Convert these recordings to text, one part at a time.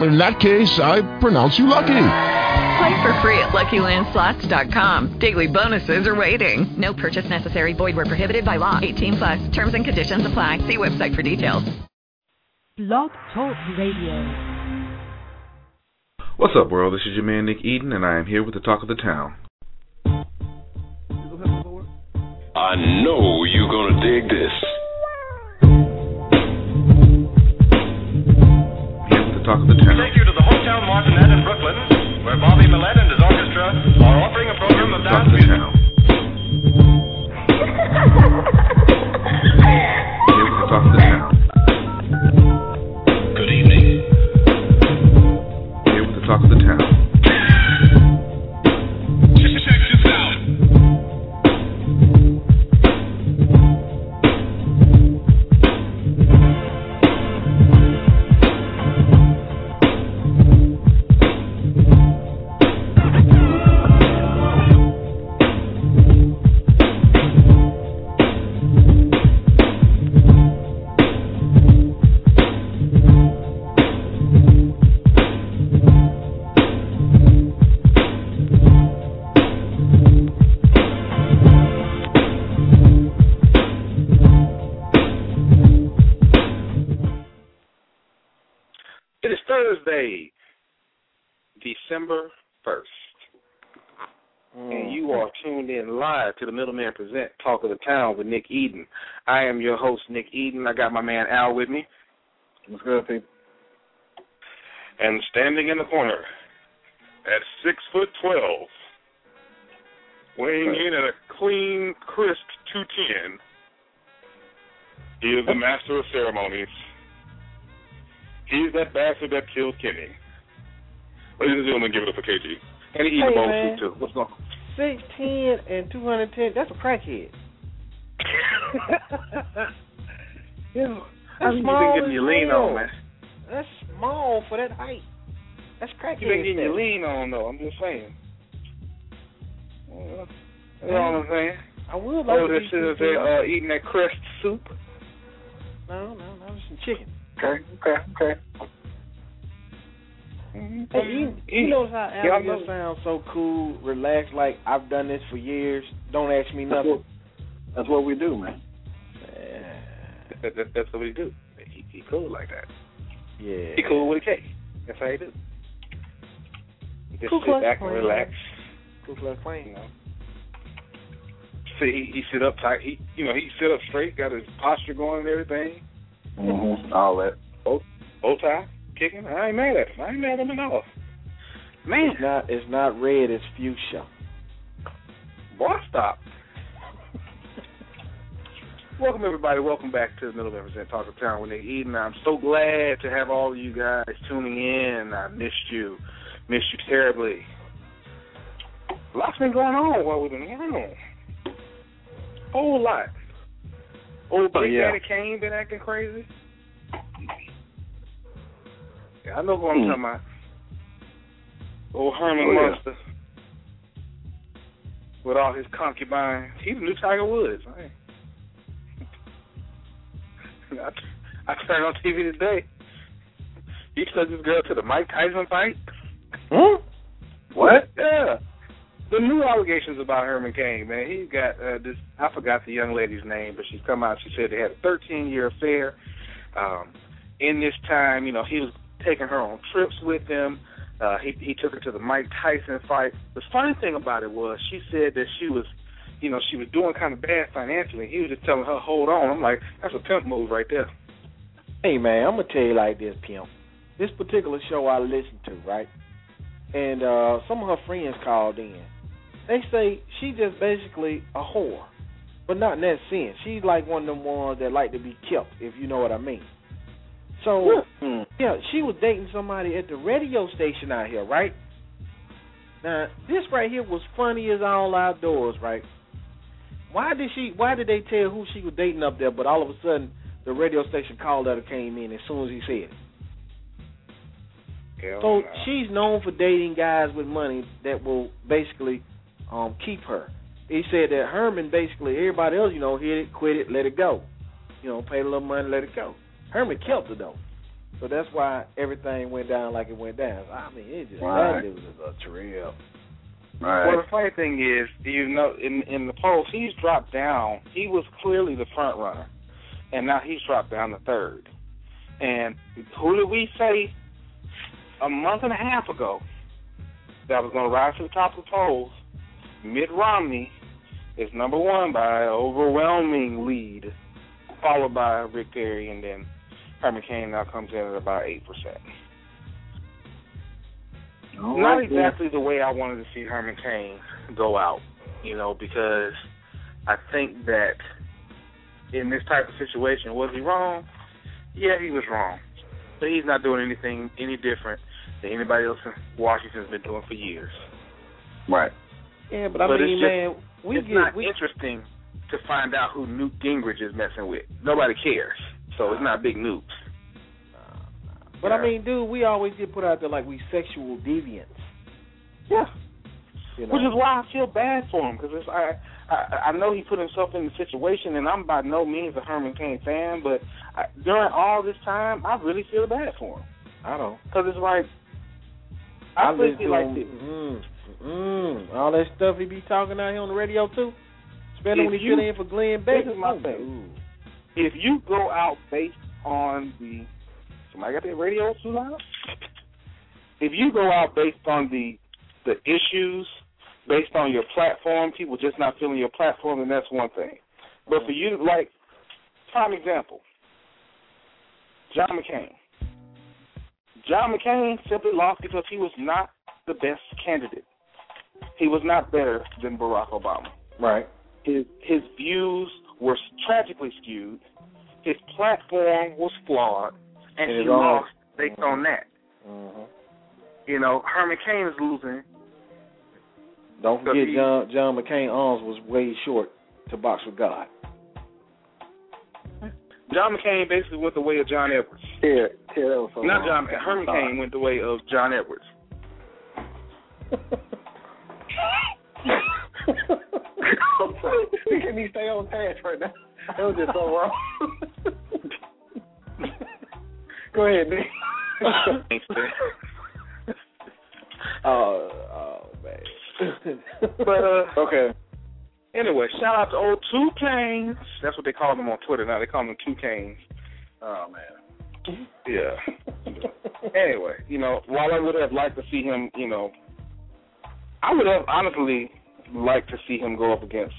In that case, I pronounce you lucky. Play for free at LuckyLandSlots.com. Daily bonuses are waiting. No purchase necessary. Void where prohibited by law. 18 plus. Terms and conditions apply. See website for details. Blog Talk Radio. What's up, world? This is your man Nick Eden, and I am here with the talk of the town. I know you're gonna dig this. Talk of the town. Take you to the Hotel Martinet in Brooklyn, where Bobby Millett and his orchestra are offering a program of dance music. town. Here with the talk of the town. Good evening. Here with the talk of the town. To the Middleman Present Talk of the Town with Nick Eden. I am your host, Nick Eden. I got my man Al with me. What's good, people? And standing in the corner at six foot twelve, weighing in at a clean, crisp two ten. He is the master of ceremonies. He's that bastard that killed Kenny. Ladies and gentlemen, give it up for KG. And he eat Hey, a bowl man. soup too. What's going on? Six ten and two hundred ten. That's a crackhead. yeah, How you been getting your lean on, man? That's small for that height. That's crackhead. You been getting your lean on though. I'm just saying. You know what I'm saying? I would like Oh, to this is there uh, eating that crust soup. No, no, no, just some chicken. Okay, okay, okay. Hey, you, you notice how Yeah, I Al know. just sounds so cool, relaxed, like I've done this for years. Don't ask me That's nothing. what, that's what we do, man. Yeah. That, that, that's what we do. He, he cool like that. yeah. He cool with a K. That's how he do. He just Ku sit Klux back and relax. Cool Klux Klan. You know. See, he, he sit up tight. He, you know, he sit up straight, got his posture going and everything. Mm-hmm. All that. Bow tie, kicking. I ain't mad at him. I ain't mad at him at all. Man, It's not. It's not red. It's fuchsia. boy, stop. Welcome everybody. Welcome back to the Middle of Represent Talk of Town with Nick Eden. I'm so glad to have all of you guys tuning in. I missed you. Missed you terribly. Lots been going on while we've been gone. Whole lot. Old Oh, Big yeah. Daddy Kane been acting crazy. I know who I'm Hmm. talking about. Old Herman Oh, yeah. Munster. With all his concubines. He's the new Tiger Woods. man. I, I turned on TV today. He took this girl to the Mike Tyson fight. Hmm? What? Yeah. The new allegations about Herman Cain, man. He's got uh, this. I forgot the young lady's name, but she's come out. She said they had a 13 year affair. Um, in this time, you know, he was taking her on trips with him. Uh, he he took her to the Mike Tyson fight. The funny thing about it was she said that she was, you know, she was doing kind of bad financially. He was just telling her, "Hold on." I'm like, that's a pimp move right there. Hey man, I'm gonna tell you like this, Pimp. This particular show I listened to, right? And uh some of her friends called in. They say she just basically a whore. But not in that sense. She's like one of them ones that like to be kept, if you know what I mean. So yeah, she was dating somebody at the radio station out here, right? Now, this right here was funny as all outdoors, right? Why did she why did they tell who she was dating up there, but all of a sudden the radio station call letter came in as soon as he said it. Hell So no. she's known for dating guys with money that will basically um keep her. He said that Herman basically everybody else, you know, hit it, quit it, let it go. You know, paid a little money, let it go. Herman kept it though. So that's why everything went down like it went down. I mean, it just Right. that dude is a trip. Well, the funny thing is, you know, in in the polls, he's dropped down. He was clearly the front runner, and now he's dropped down to third. And who did we say a month and a half ago that was going to rise to the top of the polls? Mitt Romney is number one by an overwhelming lead, followed by Rick Perry, and then Herman Cain now comes in at about eight percent. Not exactly the way I wanted to see Herman Cain go out, you know, because I think that in this type of situation, was he wrong? Yeah, he was wrong. But he's not doing anything any different than anybody else in Washington's been doing for years. Right. Yeah, but I But mean, just- man, we it's get not we, interesting to find out who Newt Gingrich is messing with. Nobody cares. So it's not big news. But I mean, dude, we always get put out there like we sexual deviants. Yeah. You know? Which is why I feel bad for him because it's I, I I know he put himself in the situation, and I'm by no means a Herman Cain fan, but I, during all this time, I really feel bad for him I don't. because it's like I, I feel listen to like him. this. Mm, mm, all that stuff he be talking out here on the radio too. Especially If when he you- in for Glenn Beck. this is my thing. ooh. If you go out based on the somebody got that radio too loud. If you go out based on the the issues, based on your platform, people just not feeling your platform, then that's one thing. But for you, like, prime example, John McCain. John McCain simply lost because he was not the best candidate. He was not better than Barack Obama. Right. His his views were tragically skewed. His platform was flawed, and It he is all- lost based on that. hmm You know, Herman Cain is losing. Don't forget, he- John John McCain arms was way short to box with God. John McCain basically went the way of John Edwards. Yeah, yeah, that was so Not wrong. John. Herman Cain went the way of John Edwards. Can he stay on task right now? That was just so wrong. Go ahead, Nick. oh, oh man. But uh, okay. anyway, shout out to old Two Canes. That's what they call them on Twitter now. They call them Two Canes. Oh man. Yeah. anyway, you know, while I would have liked to see him, you know, I would have honestly liked to see him go up against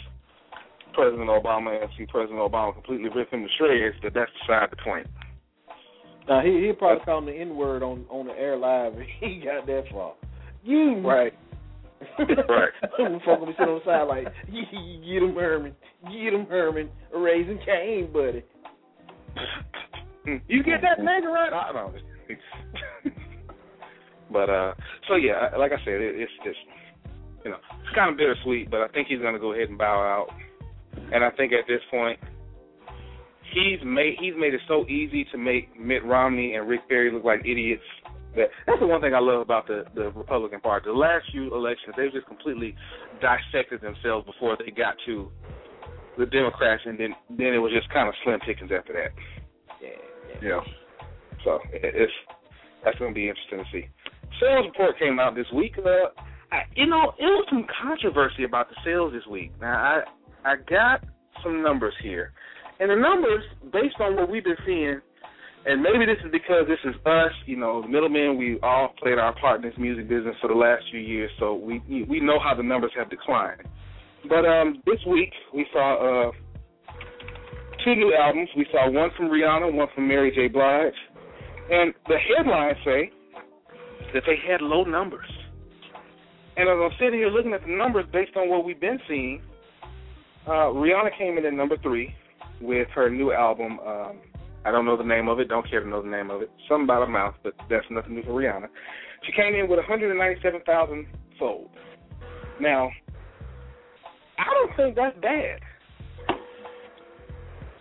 President Obama and see President Obama completely rip him to shreds, but that's beside the point. Now he he probably called him the N word on on the air live. And he got that far. You Right. Right. Folk gonna be sitting on the side like, get him Herman, get him Herman, raising Cain, buddy. You get that nigga right? I don't know. but uh, so yeah, like I said, it, it's just you know it's kind of bittersweet, but I think he's gonna go ahead and bow out, and I think at this point he's made he's made it so easy to make Mitt Romney and Rick Perry look like idiots. That that's the one thing I love about the the Republican Party. The last few elections, they've just completely dissected themselves before they got to the Democrats, and then then it was just kind of slim pickings after that. Yeah. Yeah. So it- it's that's going to be interesting to see. Sales report came out this week. Uh, I, you know, it was some controversy about the sales this week. Now I I got some numbers here, and the numbers based on what we've been seeing, and maybe this is because this is us. You know, middlemen. We all played our part in this music business for the last few years, so we we know how the numbers have declined. But um, this week we saw uh, two new albums. We saw one from Rihanna, one from Mary J. Blige. And the headlines say that they had low numbers. And as I'm sitting here looking at the numbers based on what we've been seeing, uh, Rihanna came in at number three with her new album. Um, I don't know the name of it. Don't care to know the name of it. Something about a mouth, but that's nothing new for Rihanna. She came in with 197,000 sold. Now, I don't think that's bad.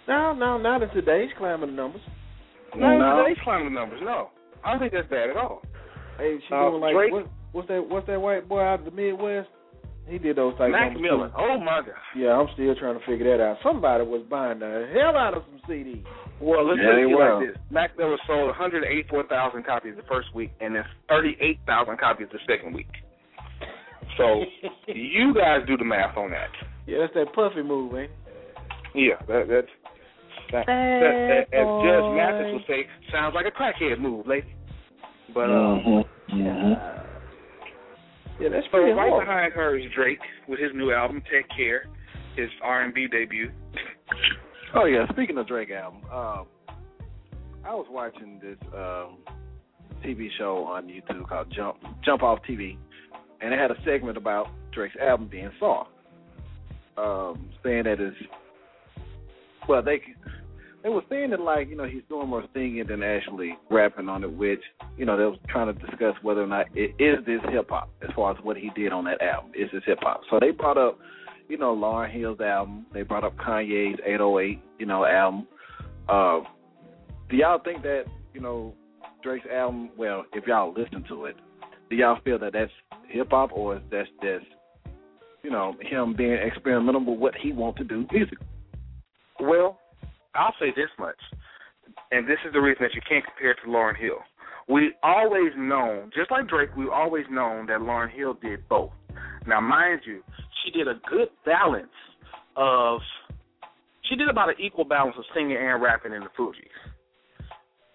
No, no, not in today's climbing the numbers. Not No. today's climbing numbers. No, I don't think that's bad at all. Hey, she Uh, doing like Drake- what, what's that? What's that white boy out of the Midwest? He did those type Mac numbers Miller. too. Oh my God. Yeah, I'm still trying to figure that out. Somebody was buying the hell out of some CDs. Well, let's Yeah, just they see it were. like this. Mac Miller sold 184,000 copies the first week, and then 38,000 copies the second week. So you guys do the math on that. Yeah, that's that puffy move, man. Yeah, that, that's that, that, that, as Judge Mathis would say, sounds like a crackhead move, lady. But uh, Mm-hmm. Mm-hmm. Yeah, that's so pretty right hard. behind her is Drake with his new album Take Care, his R&B debut. Oh yeah. Speaking of Drake album, um, I was watching this um, TV show on YouTube called Jump Jump Off TV, and it had a segment about Drake's album being soft, um, saying that it's well they they were saying that like you know he's doing more singing than actually rapping on it, which you know they was trying to discuss whether or not it is this hip hop as far as what he did on that album is this hip hop. So they brought up you know, Lauryn Hill's album. They brought up Kanye's 808, you know, album. Uh, do y'all think that, you know, Drake's album, well, if y'all listen to it, do y'all feel that that's hip hop or is that just, you know, him being experimental with what he wants to do musically? Well, I'll say this much, and this is the reason that you can't compare it to Lauryn Hill. We always known, just like Drake, we always known that Lauryn Hill did both. Now, mind you, she did a good balance of, she did about an equal balance of singing and rapping in the Fugees.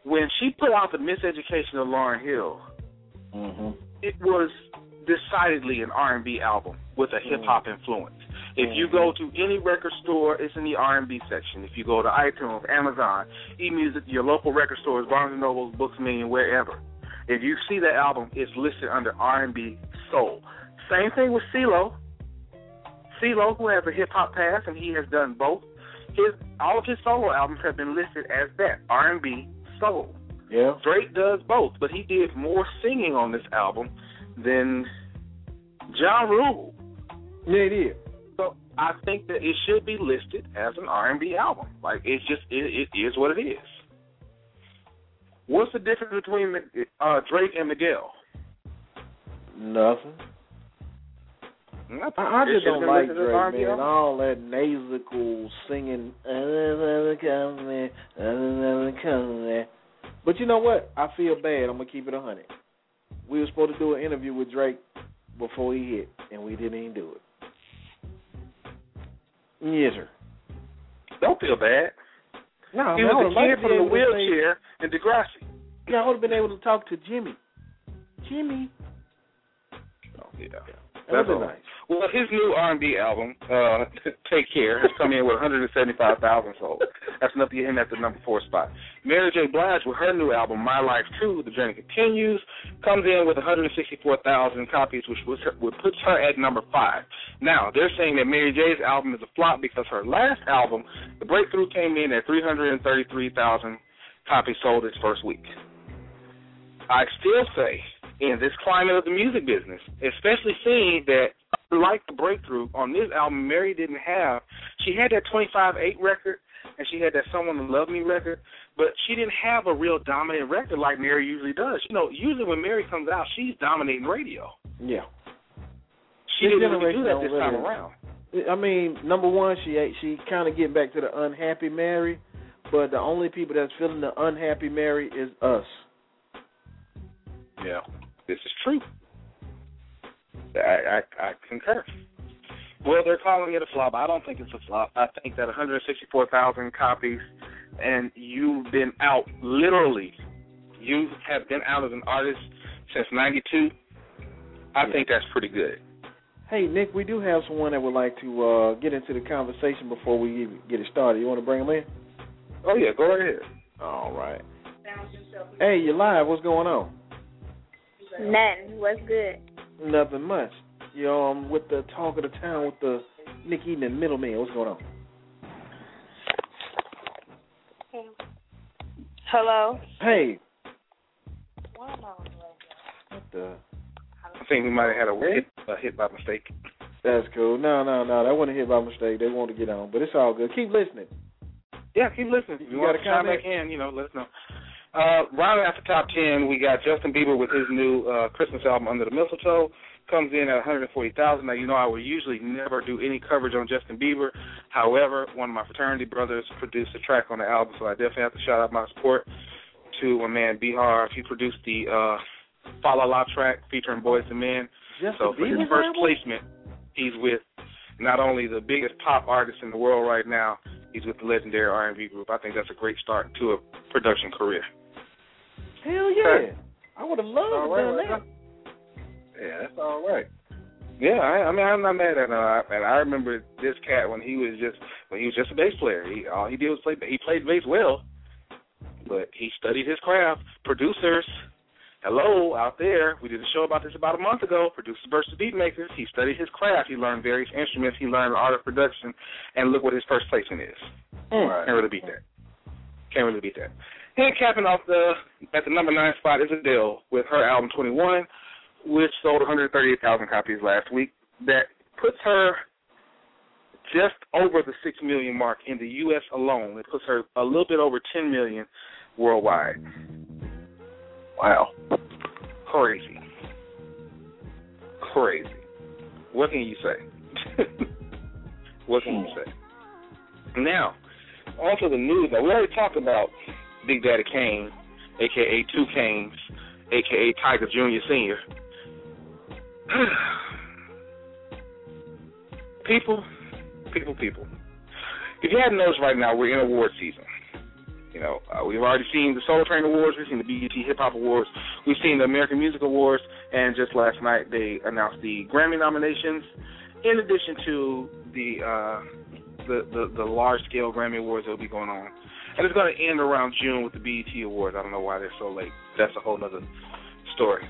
When she put out the Miseducation of Lauryn Hill, Mm-hmm. it was decidedly an R&B album with a hip hop influence. If you go to any record store, it's in the R&B section. If you go to iTunes, Amazon, eMusic, your local record stores, Barnes and Noble, Books a Million, wherever, if you see that album, it's listed under R&B soul. Same thing with CeeLo. CeeLo, who has a hip hop past, and he has done both. His all of his solo albums have been listed as that R&B soul. Yeah. Drake does both, but he did more singing on this album than Ja Rule. Yeah, it is. I think that it should be listed as an R&B album. Like it's just it, it is what it is. What's the difference between uh, Drake and Miguel? Nothing. Nothing. I, just don't like Drake, man. All that nasal singing. But you know what? I feel bad. I'm gonna keep it a hundred. We were supposed to do an interview with Drake before he hit, and we didn't even do it. Yes, sir. Don't feel bad. No, he man, was a like kid to from be the able to say- wheelchair in Degrassi. Yeah, I would have been able to talk to Jimmy. Jimmy. Oh, yeah. That That's all. nice. Well, his new R&B album, uh, "Take Care," has come in with 175,000 sold. That's enough to get him at the number four spot. Mary J. Blige with her new album, "My Life II," The Journey Continues, comes in with 164,000 copies, which was which puts her at number five. Now they're saying that Mary J.'s album is a flop because her last album, The Breakthrough, came in at 333,000 copies sold its first week. I still say, in this climate of the music business, especially seeing that, like the breakthrough on this album, Mary didn't have. She had that 25-8 record, and she had that Someone to Love Me record, but she didn't have a real dominant record like Mary usually does. You know, usually when Mary comes out, she's dominating radio. Yeah. She This didn't really do that this time around. I mean, number one, she she kind of getting back to the unhappy Mary, but the only people that's feeling the unhappy Mary is us. Yeah, this is true. I, I I concur. Well, they're calling it a flop. I don't think it's a flop. I think that 164,000 copies, and you've been out literally. You have been out as an artist since '92. I think that's pretty good. Hey, Nick, we do have someone that would like to uh, get into the conversation before we even get it started. You want to bring them in? Oh yeah, go ahead. All right. Hey, you're live. What's going on? Nothing. What's good? Nothing much. You know, I'm with the talk of the town with the Nick Eden and middleman. What's going on? Hello. Hey. What the? I think we might have had a hit, a hit by mistake. That's cool. No, no, no. That wasn't a hit by mistake. They want to get on, but it's all good. Keep listening. Yeah, keep listening. If you, You want got to a comment? back in, you know, let us know. Uh, rounding out the top ten, we got Justin Bieber with his new uh, Christmas album Under the Mistletoe. Comes in at 140,000. Now, you know, I would usually never do any coverage on Justin Bieber. However, one of my fraternity brothers produced a track on the album, so I definitely have to shout out my support to my man Bihar. He produced the uh, Fa La La track featuring Boyz II Men. Justin So for his first album? placement, he's with not only the biggest pop artist in the world right now, he's with the legendary R&B group. I think that's a great start to a production career. Hell yeah. I would have loved to have done right that. Yeah, that's all right. Yeah, I, I mean I'm not mad at uh and I remember this cat when he was just when he was just a bass player. He all he did was play he played bass well. But he studied his craft. Producers, hello out there. We did a show about this about a month ago. Producers versus beat makers. He studied his craft. He learned various instruments. He learned the art of production. And look what his first placement is. Right. Can't really beat that. Can't really beat that. And capping off the at the number nine spot is Adele with her album Twenty One, which sold 138,000 copies last week. That puts her just over the six million mark in the U.S. alone. It puts her a little bit over 10 million worldwide. Wow. Crazy. Crazy. What can you say? what can you say? Now, on to the news. Now, we already talked about Big Daddy Kane, a.k.a. Two Kanes, a.k.a. Tiger Jr. Sr. people, people, people. If you hadn't noticed right now, we're in award season. You know, uh, we've already seen the Soul Train Awards, we've seen the BET Hip Hop Awards, we've seen the American Music Awards, and just last night they announced the Grammy nominations, in addition to the uh, the, the the large scale Grammy Awards that will be going on. And it's going to end around June with the BET Awards. I don't know why they're so late. That's a whole other story.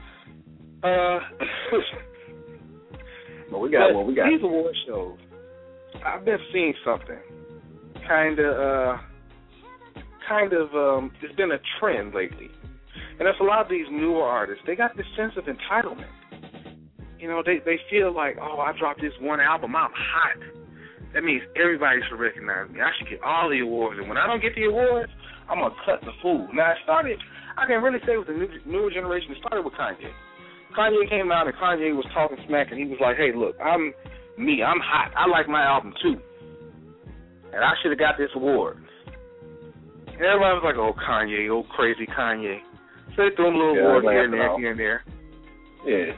Uh, Well, we got but what we got. These award shows, I've been seeing something kind of, uh, kind of. Um, it's been a trend lately, and that's a lot of these newer artists. They got this sense of entitlement. You know, they they feel like, oh, I dropped this one album, I'm hot. That means everybody should recognize me. I should get all the awards, and when I don't get the awards, I'm gonna cut the fool. Now it started. I can really say with the new, newer generation, it started with Kanye. Kanye came out and Kanye was talking smack, and he was like, "Hey, look, I'm me. I'm hot. I like my album too, and I should have got this award." And everybody was like, "Oh, Kanye, oh crazy Kanye." So they threw him a little Yeah, award here and there, here and there. Yeah.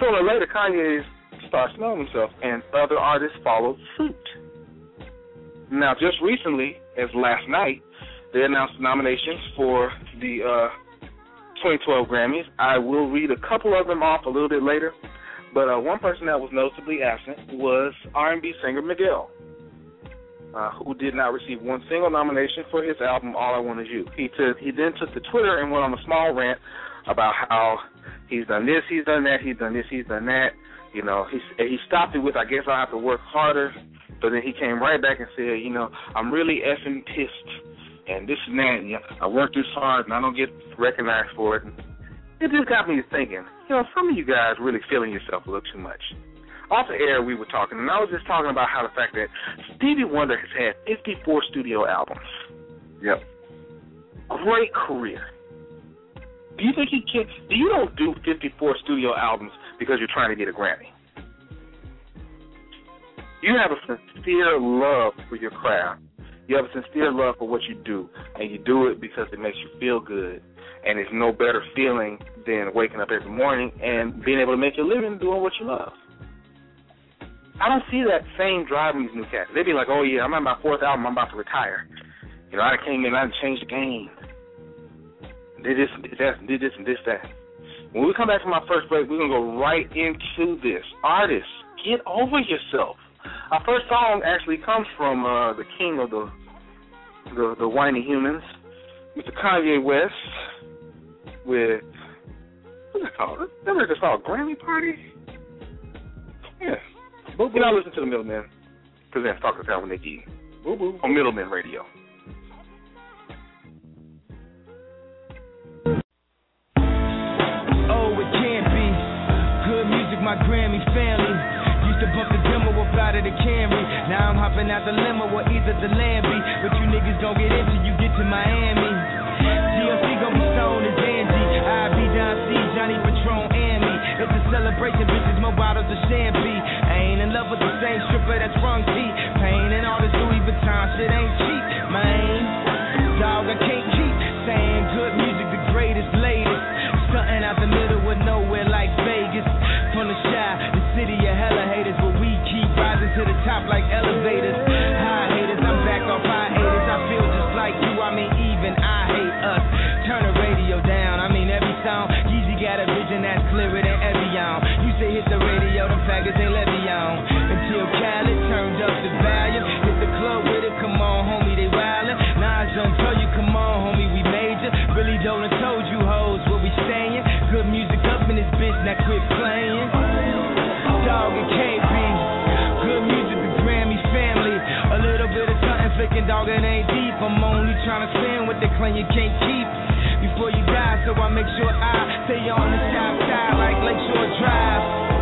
Sooner or later, Kanye starts knowing himself, and other artists followed suit. Now, just recently, as last night, they announced nominations for the uh, 2012 Grammys. I will read a couple of them off a little bit later, but uh, one person that was noticeably absent was R&B singer Miguel, uh, who did not receive one single nomination for his album All I Want Is You. He took, he then took to Twitter and went on a small rant about how he's done this, he's done that, he's done this, he's done that. You know, he he stopped it with, I guess I'll have to work harder. But then he came right back and said, you know, I'm really effing pissed, and this and that. And, you know, I worked this hard, and I don't get recognized for it. And it just got me thinking, you know, some of you guys really feeling yourself a little too much. Off the air, we were talking, and I was just talking about how the fact that Stevie Wonder has had 54 studio albums. Yep. Great career. Do you think he can? Do you don't do 54 studio albums because you're trying to get a Grammy? You have a sincere love for your craft. You have a sincere love for what you do, and you do it because it makes you feel good. And it's no better feeling than waking up every morning and being able to make your living doing what you love. I don't see that same drive in these new cats. They'd be like, "Oh yeah, I'm on my fourth album. I'm about to retire. You know, I came in, I changed the game. Did this, did that, did this, and this, that." When we come back from our first break, we're gonna go right into this. Artists, get over yourself. Our first song actually comes from uh, the king of the the, the whiny humans, Mr. Kanye West, with what's it called? That record's called Grammy Party. Yeah. Boo boo. You know, listen to the Middleman presents Talk to Town with Nick E. Boo boo. on Middleman Radio. My Grammy family. Used to bump the demo about it of the Camry. Now I'm hopping out the limo or either the Lamby. But you niggas don't get into you get to Miami. DLC gon' be stoned as Angie. I be Don C, Johnny Patron, and me. It's a celebration, bitches, more bottles of champagne. I ain't in love with the same stripper that's wrong T. Pain and all this Louis Vuitton shit ain't cheap, man. Dog, I can't keep saying good music, the greatest, latest. Stunting out the middle of nowhere trying to spend what they claim you can't keep. Before you die, so I make sure I stay on the south side like Lakeshore Drive.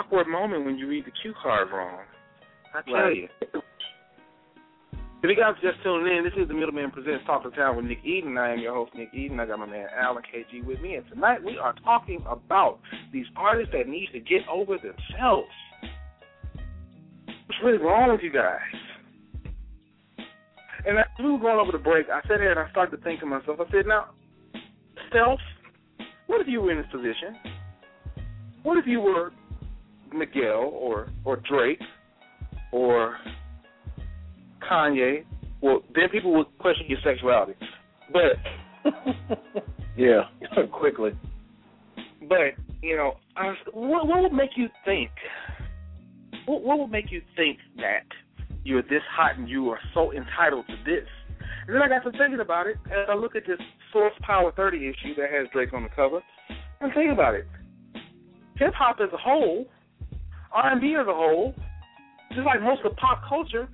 Awkward moment when you read the cue card wrong. I tell Right. you. If you guys just tuning in, this is the Middleman Presents Talk of Town with Nick Eden. I am your host, Nick Eden. I got my man Alan KG with me, and tonight we are talking about these artists that need to get over themselves. What's really wrong with you guys? And as we were going over the break, I sat here and I started to think to myself, I said, now, self, what if you were in this position? What if you were Miguel or or Drake or Kanye? Well, then people would question your sexuality. But Yeah, quickly. but you know, was, what what would make you think? What what would make you think that you're this hot and you are so entitled to this? And then I got to thinking about it, and I look at this Source Power 30 issue that has Drake on the cover, and think about it. Hip hop as a whole, R&B as a whole, just like most of pop culture,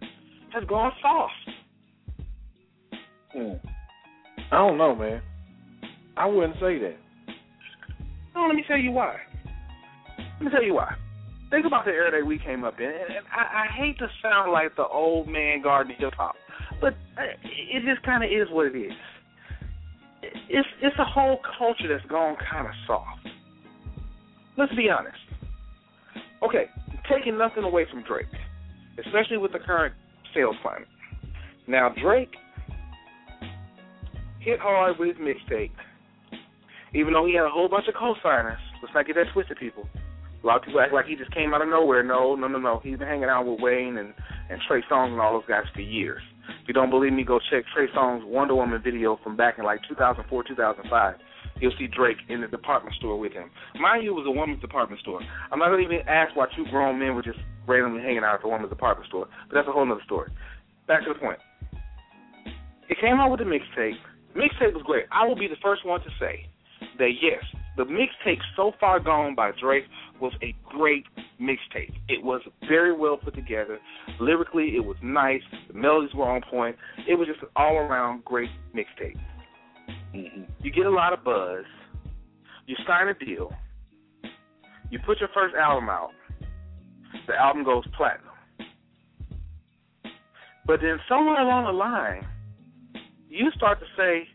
has gone soft. Hmm. I don't know, man. I wouldn't say that. No, let me tell you why. Let me tell you why. Think about the era that we came up in, and and I, I hate to sound like the old man garden hip hop, but uh, it just kind of is what it is. It's it's a whole culture that's gone kind of soft. Let's be honest. Okay, taking nothing away from Drake, especially with the current Sales Climate. Now Drake hit hard with his mixtape, even though he had a whole bunch of co-signers. Let's not get that twisted, people. A lot of people act like he just came out of nowhere. No, no, no, no. He's been hanging out with Wayne and and Trey Songz and all those guys for years. If you don't believe me, go check Trey Songz' Wonder Woman video from back in like 2004, 2005. You'll see Drake in the department store with him. Mind you, it was a woman's department store. I'm not going to even ask why two grown men were just randomly hanging out at the woman's department store, but that's a whole other story. Back to the point. It came out with a mixtape. Mixtape was great. I will be the first one to say that yes, the mixtape so far gone by Drake was a great mixtape. It was very well put together. Lyrically, it was nice. The melodies were on point. It was just an all around great mixtape. Mm-hmm. You get a lot of buzz. You sign a deal. You put your first album out. The album goes platinum. But then somewhere along the line, you start to say,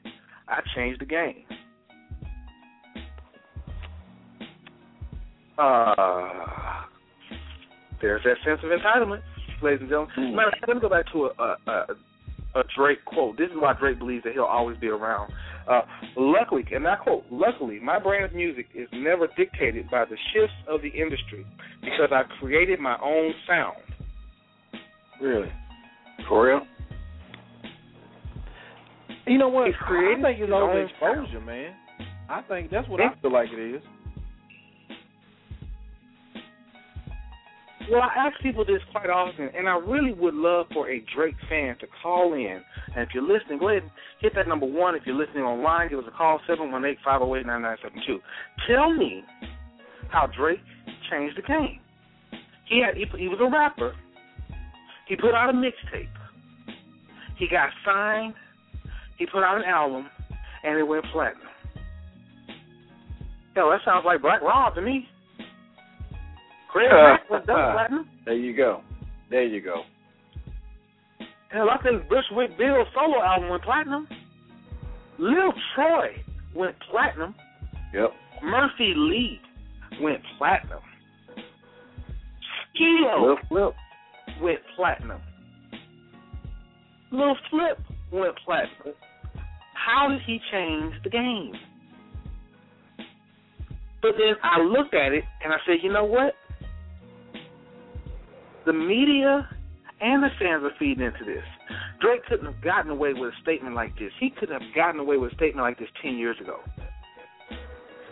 I changed the game. Uh, there's that sense of entitlement, ladies and gentlemen. Mm. Matter, let me go back to a, a, a, a Drake quote. This is why Drake believes that he'll always be around. Uh, luckily, and I quote, luckily, my brand of music is never dictated by the shifts of the industry because I've created my own sound. Really? For real? You know what? He's creating I think it's his over own exposure, man. I think that's what I feel like it is. Well, I ask people this quite often, and I really would love for a Drake fan to call in. And if you're listening, go ahead and hit that number one. If you're listening online, give us a call, 718-508-9972. Tell me how Drake changed the game. He had he, he was a rapper. He put out a mixtape. He got signed. He put out an album, and it went platinum. Hell, that sounds like Black Rob to me. Chris uh, Mack was done uh, platinum. There you go. There you go. Hell, I think Bushwick Bill's solo album went platinum. Lil Troy went platinum. Yep. Murphy Lee went platinum. Lil Flip. went platinum. Lil Flip went platinum. How did he change the game? But then I looked at it and I said, you know what? The media and the fans are feeding into this. Drake couldn't have gotten away with a statement like this. He couldn't have gotten away with a statement like this 10 years ago.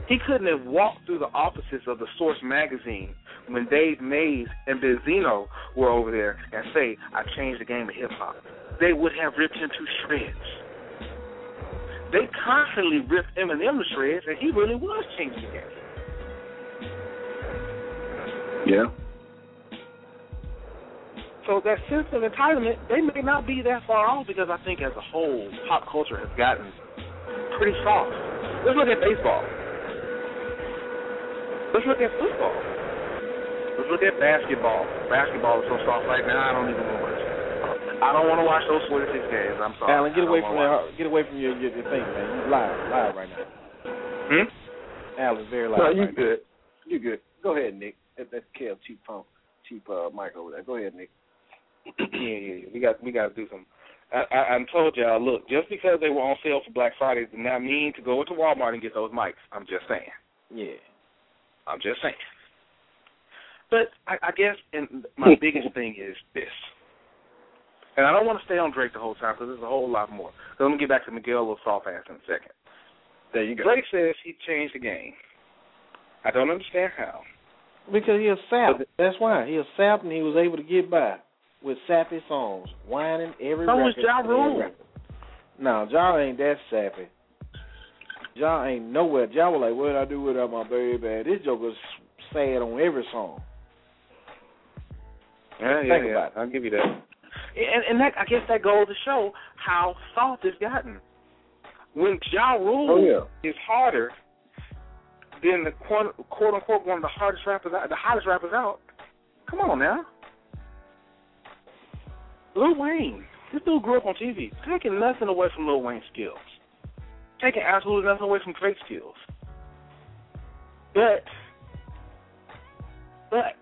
He couldn't have walked through the offices of the Source magazine when Dave Mays and Benzino were over there and say, I changed the game of hip hop. They would have ripped him to shreds. They constantly ripped Eminem to shreds, and he really was changing the game. Yeah. So that sense of entitlement, they may not be that far off because I think as a whole, pop culture has gotten pretty soft. Let's look at baseball. Let's look at football. Let's look at basketball. Basketball is so soft right now. I don't even want to watch. I don't want to watch those 46 games. I'm sorry. Alan, get away from wanna that. Get away from your, your your thing, man. You live, live right now. watch- Hmm? Alan's very live. No, you right good. You good. Go ahead, Nick. That, that's Kev cheap phone, cheap uh, mic over there. Go ahead, Nick. Yeah, yeah, yeah. We got we got to do some. I, I, I told y'all, look, just because they were on sale for Black Friday does not mean to go into Walmart and get those mics. I'm just saying. Yeah. I'm just saying. But I, I guess, and my biggest thing is this. And I don't want to stay on Drake the whole time because there's a whole lot more. So let me get back to Miguel Little Soft Ass in a second. There you go. Drake says he changed the game. I don't understand how. Because he a sap. That's why. He a sap and he was able to get by with sappy songs, whining every So was record. Ja every Rule. No, Ja ain't that sappy. Ja ain't nowhere. Ja was like, what did I do without my baby? This joker's sad on every song. Yeah, yeah, Think yeah. about it. I'll give you that. And, and that I guess that goes to show how soft it's gotten. When Ja Rule Oh, yeah. is harder than the quote, quote unquote one of the hardest rappers out, the hottest rappers out. Come on now. Lil Wayne, this dude grew up on TV, taking nothing away from Lil Wayne's skills, taking absolutely nothing away from Drake's skills. But, but,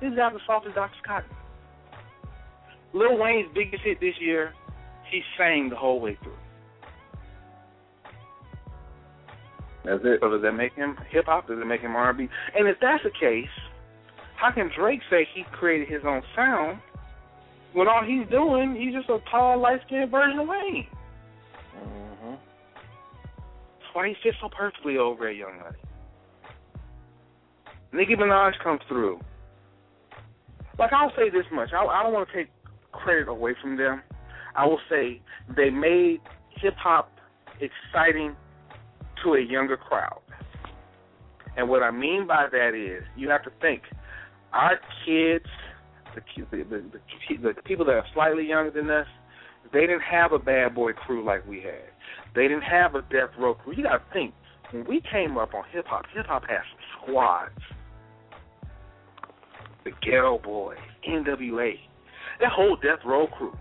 these guys are soft as Dr. Cotton. Lil Wayne's biggest hit this year, he sang the whole way through. That's it. So does that make him hip hop? Does it make him R and B? And if that's the case, how can Drake say he created his own sound when all he's doing he's just a tall, light skinned version of Wayne? Mm-hmm. That's why he fits so perfectly over at Young Money. Nicki Minaj comes through. Like I'll say this much, I, I don't want to take credit away from them. I will say they made hip hop exciting to a younger crowd. And what I mean by that is you have to think our kids, the the, the, the, the people that are slightly younger than us, they didn't have a bad boy crew like we had. They didn't have a death row crew. You got to think when we came up on hip hop, hip hop had some squads. The Geto Boys, NWA, that whole death row crew.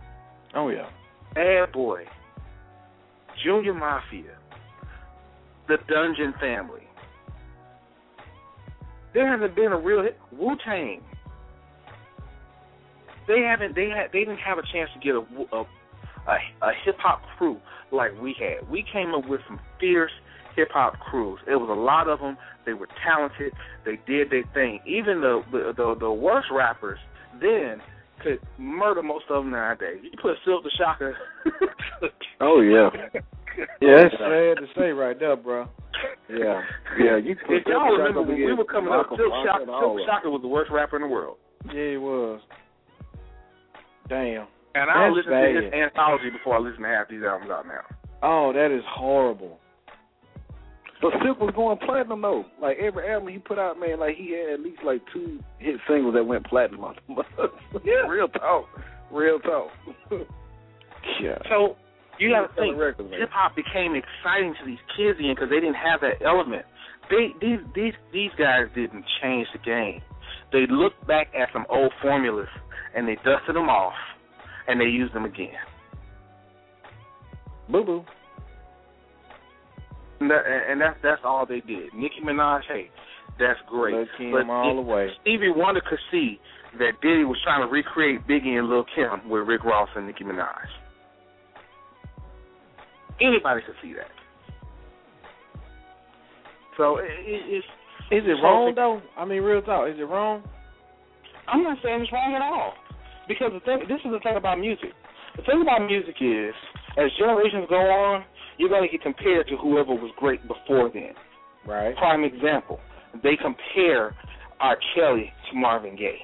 Oh yeah. Bad Boy, Junior Mafia, the Dungeon Family. There hasn't been a real Wu Tang. They haven't. They had. They didn't have a chance to get a a, a, a hip hop crew like we had. We came up with some fierce hip hop crews. It was a lot of them. They were talented. They did their thing. Even the the the, the worst rappers then could murder most of them nowadays. You put Silkk the Shocker. oh yeah. Yeah, that's sad to say right there, bro. Yeah, yeah. You if y'all remember when we were coming up, Silkk Shocker, Silkk Shocker was the worst rapper in the world. Yeah, he was. Damn. And I don't listen to his anthology before I listen to half these albums out now. Oh, that is horrible. But Silkk was going platinum though. Like every album he put out, man, like he had at least like two hit singles that went platinum on yeah. Real talk. Real talk. yeah. So you got to think hip hop became exciting to these kids again because they didn't have that element. They these these these guys didn't change the game. They looked back at some old formulas and they dusted them off and they used them again. Boo boo. And, that, and that's that's all they did. Nicki Minaj, hey, that's great. but all the way. Stevie Wonder could see that Diddy was trying to recreate Biggie and Lil Kim with Rick Ross and Nicki Minaj. Anybody could see that. So it, it, it's is it wrong though? I mean, real talk, is it wrong? I'm not saying it's wrong at all. Because the thing, this is the thing about music. The thing about music is, as generations go on, you're going to get compared to whoever was great before then. Right. Prime example, they compare R. Kelly to Marvin Gaye.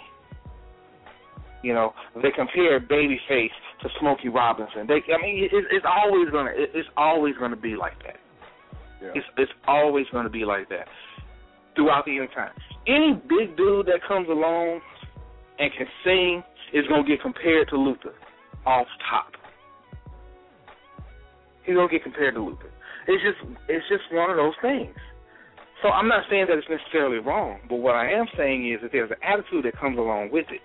You know, they compare Babyface to Smokey Robinson. They, I mean, it, it's always gonna, it, it's always gonna be like that. Yeah. It's it's always gonna be like that throughout the entire time. Any big dude that comes along and can sing is gonna get compared to Luther off top. He's gonna get compared to Luther. It's just it's just one of those things. So I'm not saying that it's necessarily wrong, but what I am saying is that there's an attitude that comes along with it.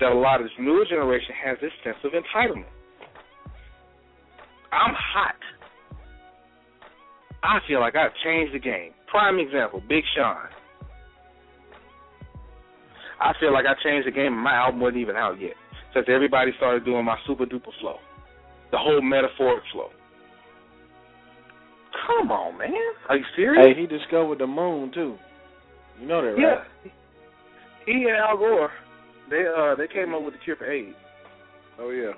That a lot of this newer generation has this sense of entitlement. I'm hot. I feel like I've changed the game. Prime example, Big Sean. I feel like I changed the game and my album wasn't even out yet. Since everybody started doing my super duper flow. The whole metaphoric flow. Come on, man. Are you serious? Hey, he discovered the moon too. You know that, right? yeah. He and Al Gore, they uh they came up with the cure for AIDS. Oh yeah.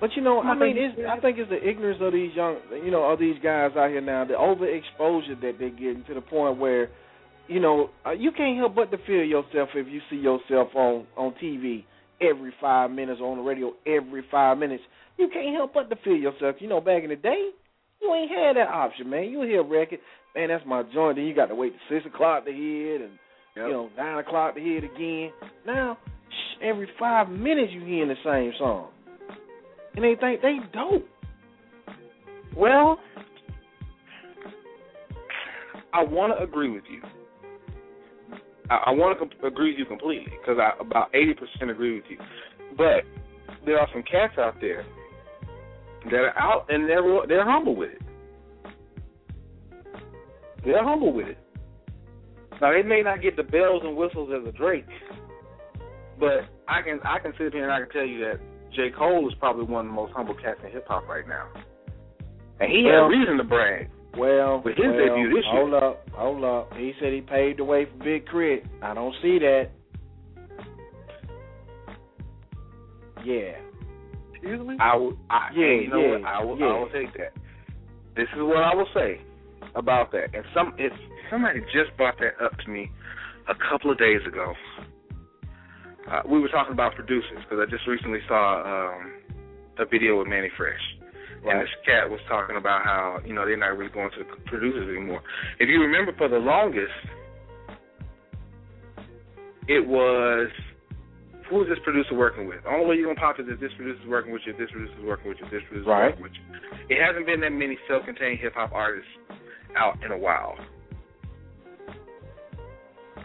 But you know, I mean, it's, I think it's the ignorance of these young, you know, of these guys out here now, the overexposure that they're getting to the point where, you know, uh, you can't help but to feel yourself if you see yourself on on TV every five minutes or on the radio every five minutes. You can't help but to feel yourself. You know, back in the day, you ain't had that option, man. You hear a record, man, that's my joint. Then you got to wait to six o'clock to hear it, and yep. you know nine o'clock to hear it again. Now, sh- every five minutes you hearing the same song, and they think they dope. Well, I want to agree with you. I, I want to com- agree with you completely because I about eighty percent agree with you. But there are some cats out there that are out and they're they're humble with it. They're humble with it. Now they may not get the bells and whistles as a Drake, But I can I can sit here and I can tell you that J. Cole is probably one of the most humble cats in hip hop right now. And he Well- had reason to brag. Well, With his well, debut this year. hold up, hold up. He said he paved the way for Big Crit. I don't see that. Yeah. Excuse me? I will, I, Yeah, you know yeah, what? I will, yeah. I will take that. This is what I will say about that. And some, it's somebody just brought that up to me a couple of days ago. Uh, we were talking about producers because I just recently saw um, a video with Mannie Fresh. And this cat was talking about how, you know, they're not really going to producers anymore. If you remember for the longest, it was who is this producer working with? The only way you're gonna pop is if this producer's working with you, if this producer's working with you, if this producer's Right. working with you. It hasn't been that many self contained hip hop artists out in a while.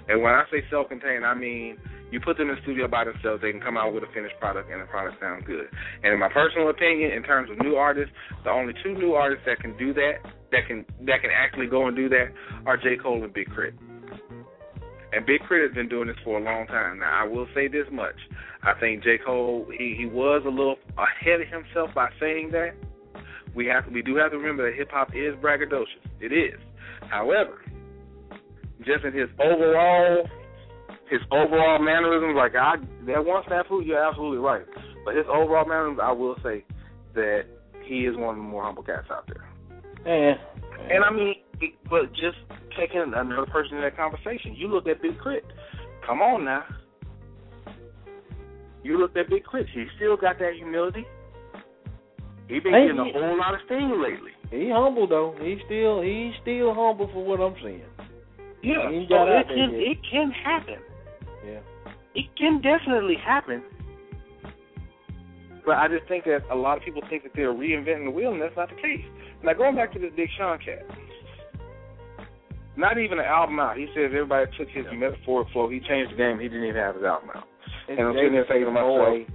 And when I say self contained, I mean you put them in the studio by themselves, they can come out with a finished product and the product sounds good. And in my personal opinion, in terms of new artists, the only two new artists that can do that, that can that can actually go and do that, are J. Cole and Big Crit. And Big K.R.I.T. has been doing this for a long time. Now I will say this much. I think J. Cole he, he was a little ahead of himself by saying that. We have to we do have to remember that hip hop is braggadocious. It is. However, just in his overall his overall mannerisms, like I that one snafu, you're absolutely right. But his overall mannerisms, I will say that he is one of the more humble cats out there. Yeah. And I mean, it- but just taking another person in that conversation, you look at Big Crit. Come on now. You look at Big Crit. He still got that humility. He been Hey, getting a whole lot of steam lately. He humble though. He still he's still humble for what I'm seeing. Yeah, He so got it can yet. it can happen. Yeah. It can definitely happen. But I just think that a lot of people think that they're reinventing the wheel, and that's not the case. Now going back to this Big Sean cat, not even an album out. He says everybody took his metaphoric flow. He changed the game. He didn't even have his album out. It's and I'm sitting there thinking to myself,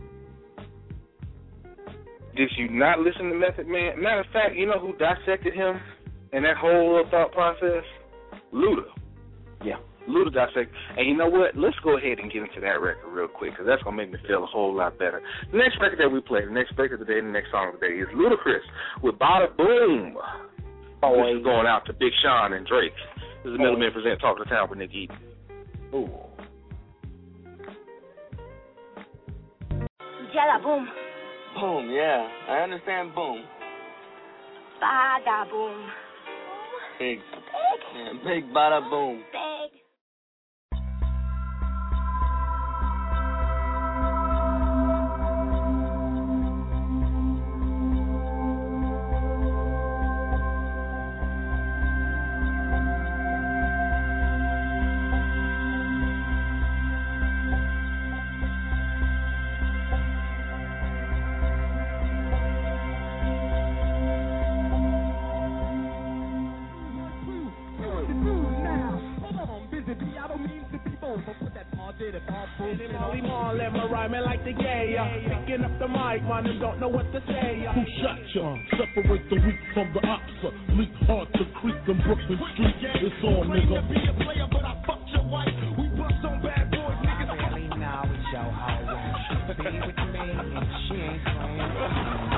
did you not listen to Method Man? Matter of fact, you know who dissected him and that whole thought process? Luda. Yeah. Luda dissect. And you know what? Let's go ahead and get into that record real quick because that's gonna make me feel a whole lot better. The next record that we play, the next record of the day, the next song of the day is Ludacris with Bada Boom. Oh, this is going out to Big Sean and Drake. This is Middleman present Talk to Town with Nick Eaton. Ooh. Jella boom, Boom, yeah. I understand boom. bada boom, Big. Yeah, big bada boom. big. Mic, man, them don't know what to say. Who shot ya? Separate the weak from the ops. Leak hard to creek in Brooklyn Street. It's on, nigga. You're a player, but I really now we bust on bad boys, niggas. Really show how one should be with me, and she ain't playing.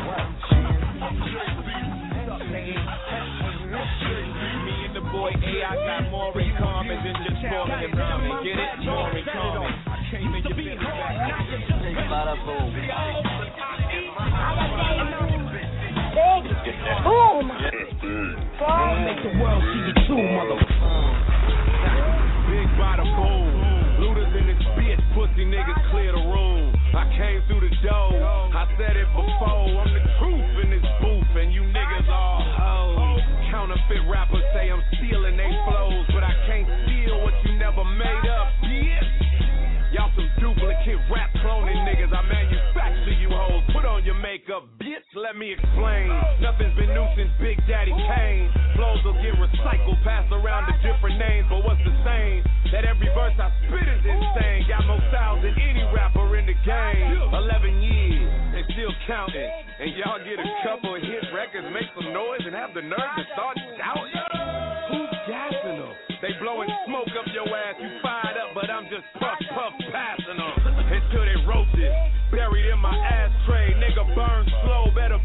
What I'm saying. What's up, nigga? Me and the boy AI got more in common than just falling and rhyming. Get it? More in common. I came in your feeling back. Big bada boom. Big boom. Make the world see the true motherfucker. Big bada boom. Luda's in this bitch, pussy niggas clear the room. I came through the door. I said it before. I'm the truth in this booth, and you niggas all hoes. Counterfeit rappers say I'm stealing they flows, but I can't steal what you never made up, cloning niggas. I manufacture you hoes. Put on your makeup, bitch. Let me explain. Nothing's been new since Big Daddy Kane. Flows will get recycled, passed around to different names, but what's the same? That every verse I spit is insane. Got more styles than any rapper in the game. 11 years and still counting. And y'all get a couple hit records, make some noise, and have the nerve to start shouting.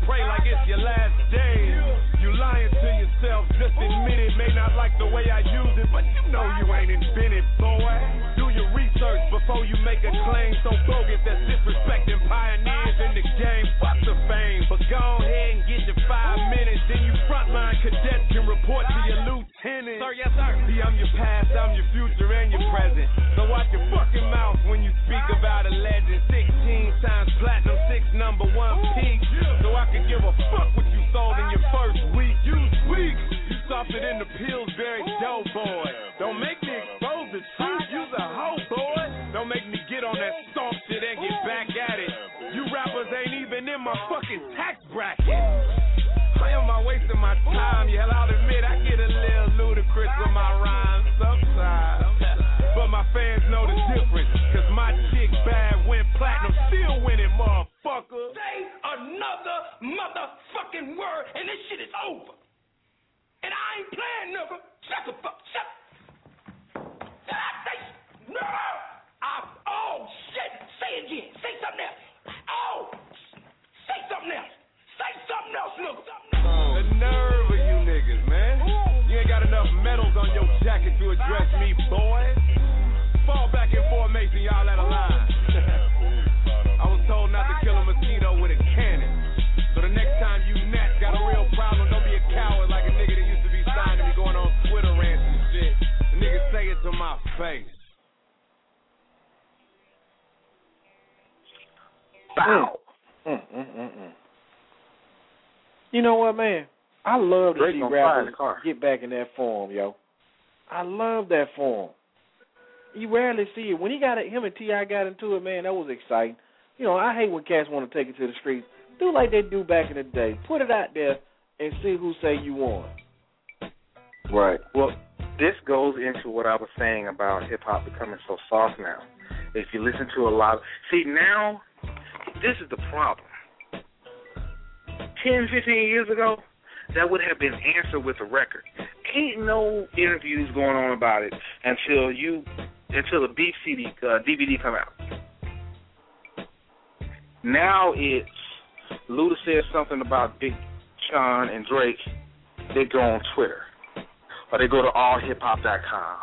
Pray like it's your last day. You lying to yourself, just admit it. May not like the way I use it, but you know you ain't invented, boy. Do your research before you make a claim so bogus that's disrespecting pioneers in the game. Fuck the fame, but go ahead and get your five minutes. Then you frontline cadets can report to your lieutenant. Sir, yes, sir. See, I'm your past, I'm your future, and your present. So watch your fucking mouth when you speak about a legend. 16 times platinum, six number one peak. So I can give a fuck what you sold in your first week. You weak. You softer than the Pillsbury Doughboy. Don't make me expose the truth. You's a hoe, boy. Don't make me get on that soft shit and get back at it. You rappers ain't even in my fucking tax bracket. Why am I wasting my time? Yeah, I'll admit I get a rappers get back in that form, yo. I love that form. You rarely see it. When he got it, him and T.I. got into it, man, that was exciting. You know, I hate when cats want to take it to the streets. Do like they do back in the day. Put it out there and see who say you won. Right. Well, this goes into what I was saying about hip hop becoming so soft now. If you listen to a lot, see now, this is the problem. 10, 15 years ago, that would have been answered with a record. Ain't no interviews going on about it until you until the beef CD uh, DVD come out. Now it's Luda says something about Big Sean and Drake. They go on Twitter, or they go to allhiphop.com,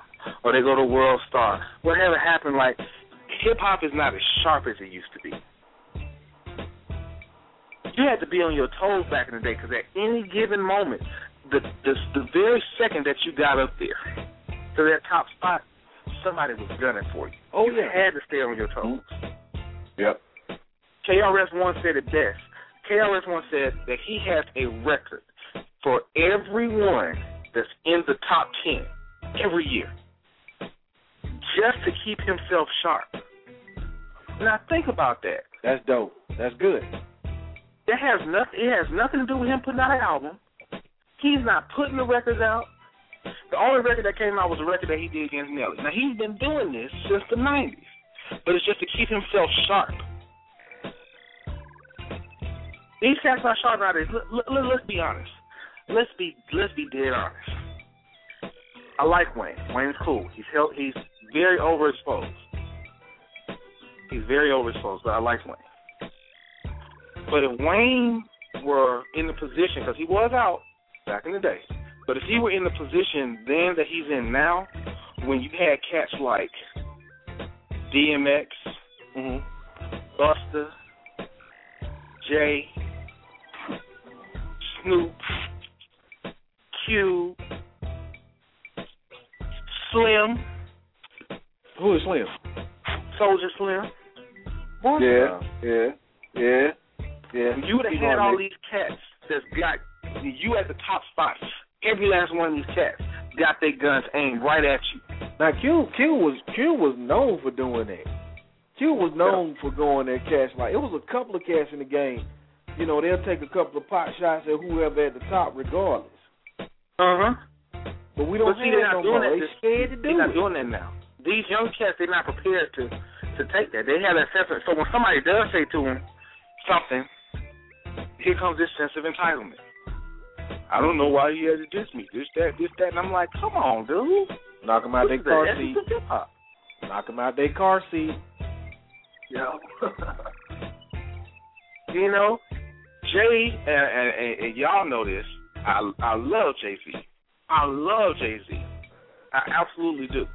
or they go to World Star. Whatever happened, like hip hop is not as sharp as it used to be. You had to be on your toes back in the day because at any given moment, the, the the very second that you got up there to that top spot, somebody was gunning for you. Oh you yeah. had to stay on your toes. Mm-hmm. Yep. KRS One said it best. KRS One said that he has a record for everyone that's in the top ten every year, just to keep himself sharp. Now think about that. That's dope. That's good. That has nothing. It has nothing to do with him putting out an album. He's not putting the records out. The only record that came out was a record that he did against Nelly. Now he's been doing this since the '90s, but it's just to keep himself sharp. These cats are sharp nowadays. Let, let, let's be honest. Let's be let's be dead honest. I like Wayne. Wayne's cool. He's held, he's very overexposed. He's very overexposed, but I like Wayne. But if Wayne were in the position, because he was out back in the day, but if he were in the position then that he's in now, when you had cats like DMX, mm-hmm. Busta, Jay, Snoop, Q, Slim. Who is Slim? Soulja Slim. Yeah, yeah, yeah, yeah. You would have had all these cats that's got you at the top spot. Every last one of these cats got their guns aimed right at you. Now Q Q was Q was known for doing that. Q was known for going there catch like it was a couple of cats in the game. You know, they'll take a couple of pot shots at whoever at the top regardless. Uh huh. But we don't But see, that not no doing more. that. They scared to do They're not doing that now. These young cats, they're not prepared to to take that. They have that sense of so when somebody does say to them something, here comes this sense of entitlement. I don't know why you had to diss me. This, that, this, that, and I'm like, come on, dude. Knock them out their car seat. of hip hop. Knock them out their car seat. Yeah. you know, Jay and, and, and, and y'all know this. I I love Jay Z. I love Jay Z. I absolutely do.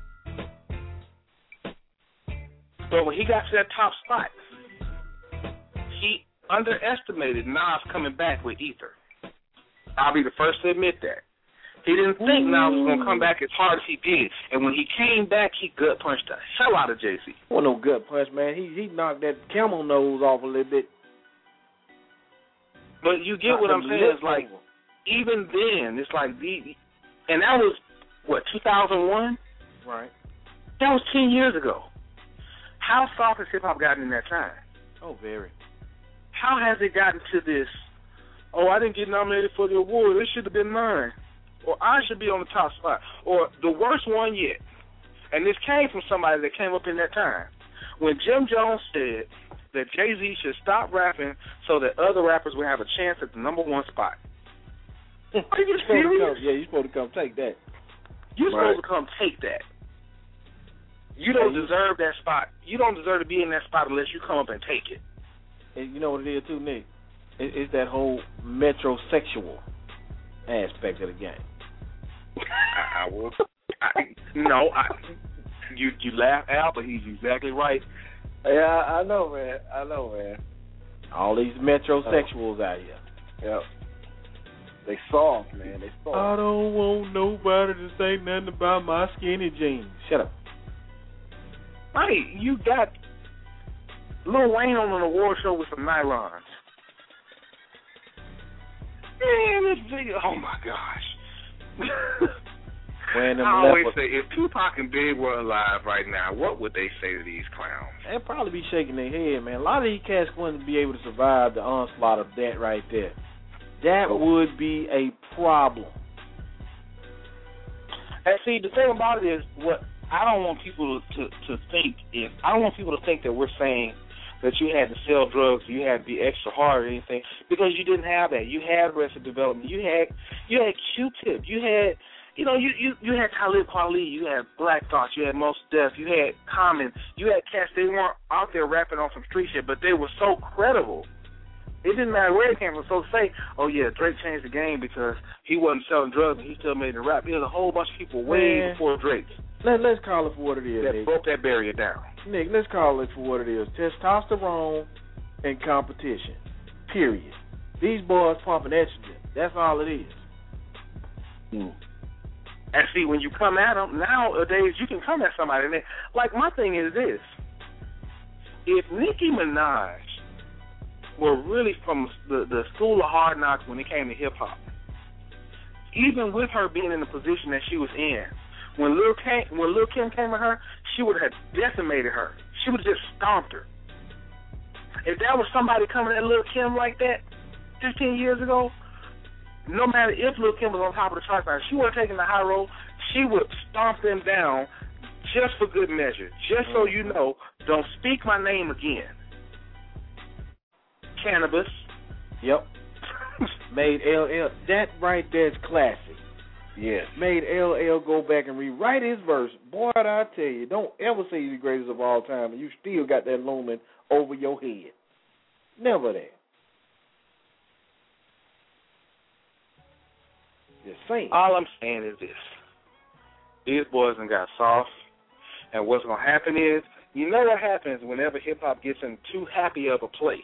But when he got to that top spot, he underestimated Nas coming back with Ether. I'll be the first to admit that. He didn't think Nas was going to come back as hard as he did. And when he came back, he gut punched the hell out of Z. Well, no gut punch, man. He he knocked that camel nose off a little bit. But you get what I'm saying? It's like, over. even then, it's like the, and that was what 2001. Right. That was ten years ago. How soft has hip hop gotten in that time? Oh, very. How has it gotten to this? Oh, I didn't get nominated for the award. It should have been mine, or I should be on the top spot, or the worst one yet. And this came from somebody that came up in that time when Jim Jones said that Jay Z should stop rapping so that other rappers would have a chance at the number one spot. Are you You're serious? come, yeah, you're supposed to come take that. You're Right. supposed to come take that. You don't deserve that spot. You don't deserve to be in that spot unless you come up and take it. And you know what it is too, Nick? It, it's that whole metrosexual aspect of the game. I, I will. I, no, I, you you laugh, Al, but he's exactly right. Yeah, I know, man. I know, man. All these metrosexuals out here. Yep. They soft, man. They soft. I don't want nobody to say nothing about my skinny jeans. Shut up. Right, you got Lil Wayne on an award show with some nylons. Man, this video, oh my gosh. Wearing I always leopard- say, if Tupac and Big were alive right now, what would they say to these clowns? They'd probably be shaking their head, man. A lot of these cats wouldn't be able to survive the onslaught of that right there. That would be a problem. And see, the thing about it is, what I don't want people to to think is, I don't want people to think that we're saying that you had to sell drugs, you had to be extra hard or anything, because you didn't have that. You had Arrested Development, you had you had Q-Tip, you had you know you you you had Talib Kweli, you had Black Thought, you had Mos Def, you had Common, you had cats. They weren't out there rapping on some street shit, but they were so credible. It didn't matter where it came from. So say, oh yeah, Drake changed the game because he wasn't selling drugs and he still made the rap. There's a whole bunch of people way Man. before Drake Let, let's call it for what it is, that Nick. broke that barrier down. Nick, let's call it for what it is. Testosterone and competition. Period. These boys pumping estrogen. That's all it is. Hmm. And see, when you come at them nowadays, you can come at somebody. And they, like my thing is this: if Nicki Minaj were really from the the school of hard knocks when it came to hip hop, even with her being in the position that she was in, when Lil Kim, when Lil Kim came at her, she would have decimated her. She would have just stomped her. If that was somebody coming at Lil Kim like that 15 years ago, no matter if Lil Kim was on top of the chart, she would have taken the high road. She would stomp them down just for good measure, just so you know, don't speak my name again. Canibus. Yep. Made LL that right there's classic. Yes. Made LL go back and rewrite his verse. Boy, I tell you, don't ever say he's the greatest of all time and you still got that looming over your head. Never that. Just saying. All I'm saying is this: these boys done got soft, and what's gonna happen is, you know what happens whenever hip hop gets in too happy of a place.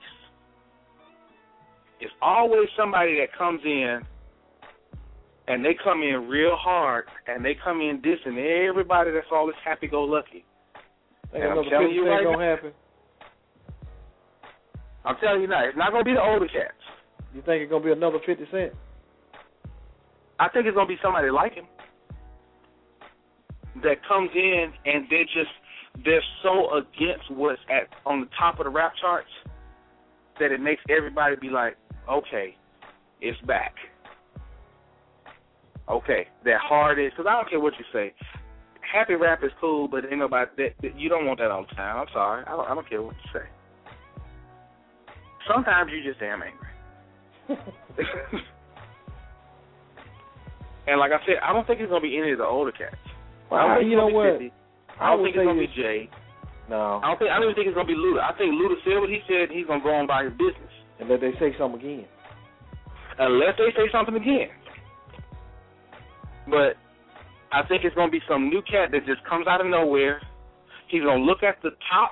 It's always somebody that comes in, and they come in real hard, and they come in dissing everybody that's all this happy-go-lucky. Think And I'm telling you right gonna now- happen? I'm telling you now, it's not gonna be the older cats. You think it's gonna be another fifty cent? I think it's gonna be somebody like him that comes in and they just they're so against what's at on the top of the rap charts that it makes everybody be like, okay, it's back. Okay, that hard is because I don't care what you say. Happy rap is cool, but ain't nobody that, that you don't want that all the time. I'm sorry, I don't, I don't care what you say. Sometimes you just damn angry. And like I said, I don't think it's gonna be any of the older cats. I don't Well, think you it's know what? be 50. I I don't would think it's gonna be Jay. No. I don't think. I don't even think it's gonna be Luda. I think Luda said what he said. He's gonna go on by his business. And let they say something again. unless they say something again. But I think it's going to be some new cat that just comes out of nowhere. He's going to look at the top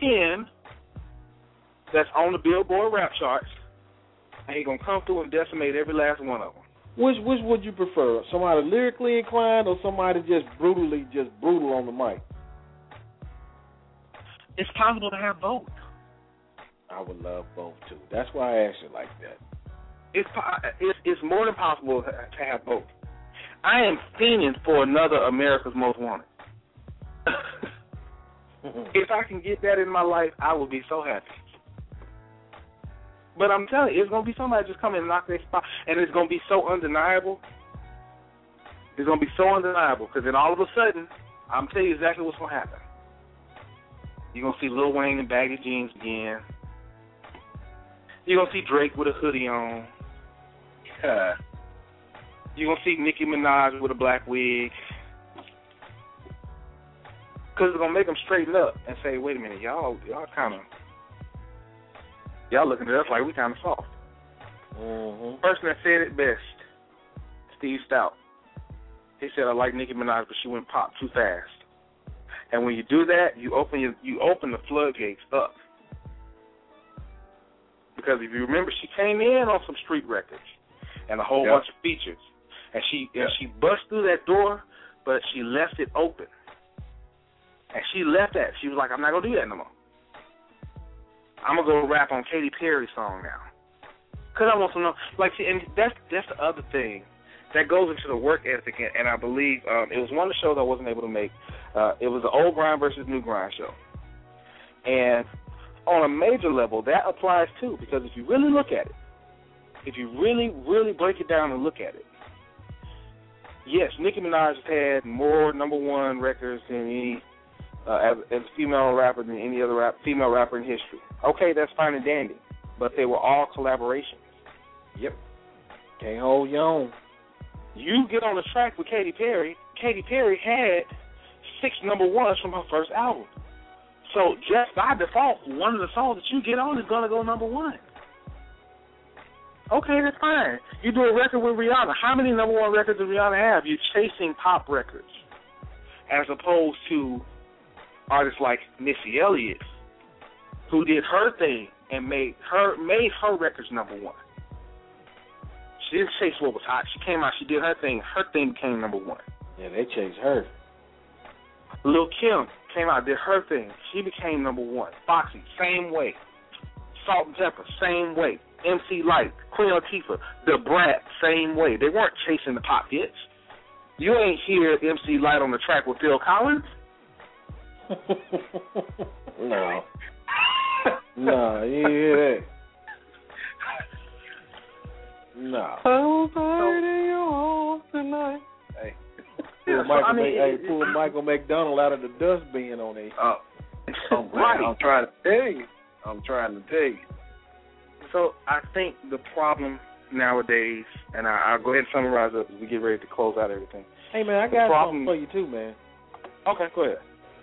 10 that's on the Billboard rap charts, and he's going to come through and decimate every last one of them. Which which would you prefer? Somebody lyrically inclined or somebody just brutally just brutal on the mic? It's possible to have both. I would love both too. That's why I asked you like that. It's po- it's, it's more than possible to have both. I am fiending for another America's Most Wanted. if I can get that in my life, I will be so happy. But I'm telling you, it's gonna be somebody just come and knock their spot, and it's gonna be so undeniable. It's gonna be so undeniable because then all of a sudden, I'm telling you exactly what's gonna happen. You're gonna see Lil Wayne in baggy jeans again. You're gonna see Drake with a hoodie on. Yeah. You're gonna see Nicki Minaj with a black wig. Cause it's gonna make them straighten up and say, "Wait a minute, y'all, y'all kind of, y'all looking at us like we kind of soft." Mm-hmm. Person that said it best, Steve Stoute. He said, "I like Nicki Minaj, but she went pop too fast." And when you do that, you open your, you open the floodgates up. Because if you remember, she came in on some street records and a whole Yep. bunch of features, and she and she bust through that door, but she left it open. And she left that. She was like, "I'm not gonna do that no more. I'm gonna go rap on Katy Perry's song now." Cause I want to know, like, see, and that's that's the other thing that goes into the work ethic, and, and I believe um, it was one of the shows I wasn't able to make. Uh, it was the old grind versus new grind show, and on a major level, that applies too. Because if you really look at it, if you really, really break it down and look at it, yes, Nicki Minaj has had more number one records than any uh, as, as female rapper than any other rap, female rapper in history. Okay, that's fine and dandy, but they were all collaborations. Yep. Can't hold your own. You get on the track with Katy Perry. Katy Perry had six number ones from her first album. So just by default, one of the songs that you get on is gonna go number one. Okay, that's fine. You do a record with Rihanna. How many number one records does Rihanna have? You're chasing pop records, as opposed to artists like Missy Elliott, who did her thing and made her made her records number one. She didn't chase what was hot. She came out, she did her thing. Her thing became number one. Yeah, they chased her. Lil Kim came out, did her thing. She became number one. Foxy, same way. Salt-N-Pepa, same way. MC Lyte, Queen Latifah, Da Brat, same way. They weren't chasing the pop hits. You ain't hear MC Lyte on the track with Phil Collins. no. no, you hear that? No. tonight. Hey. Pull Michael, I mean, it- hey, pull Michael McDonald out of the dustbin on there. Oh, oh Right. I'm trying to tell you. I'm trying to tell you. So I think the problem nowadays, and I, I'll go ahead and summarize it as we get ready to close out everything. Hey man, I The got problem- something for you too, man. Okay, go ahead.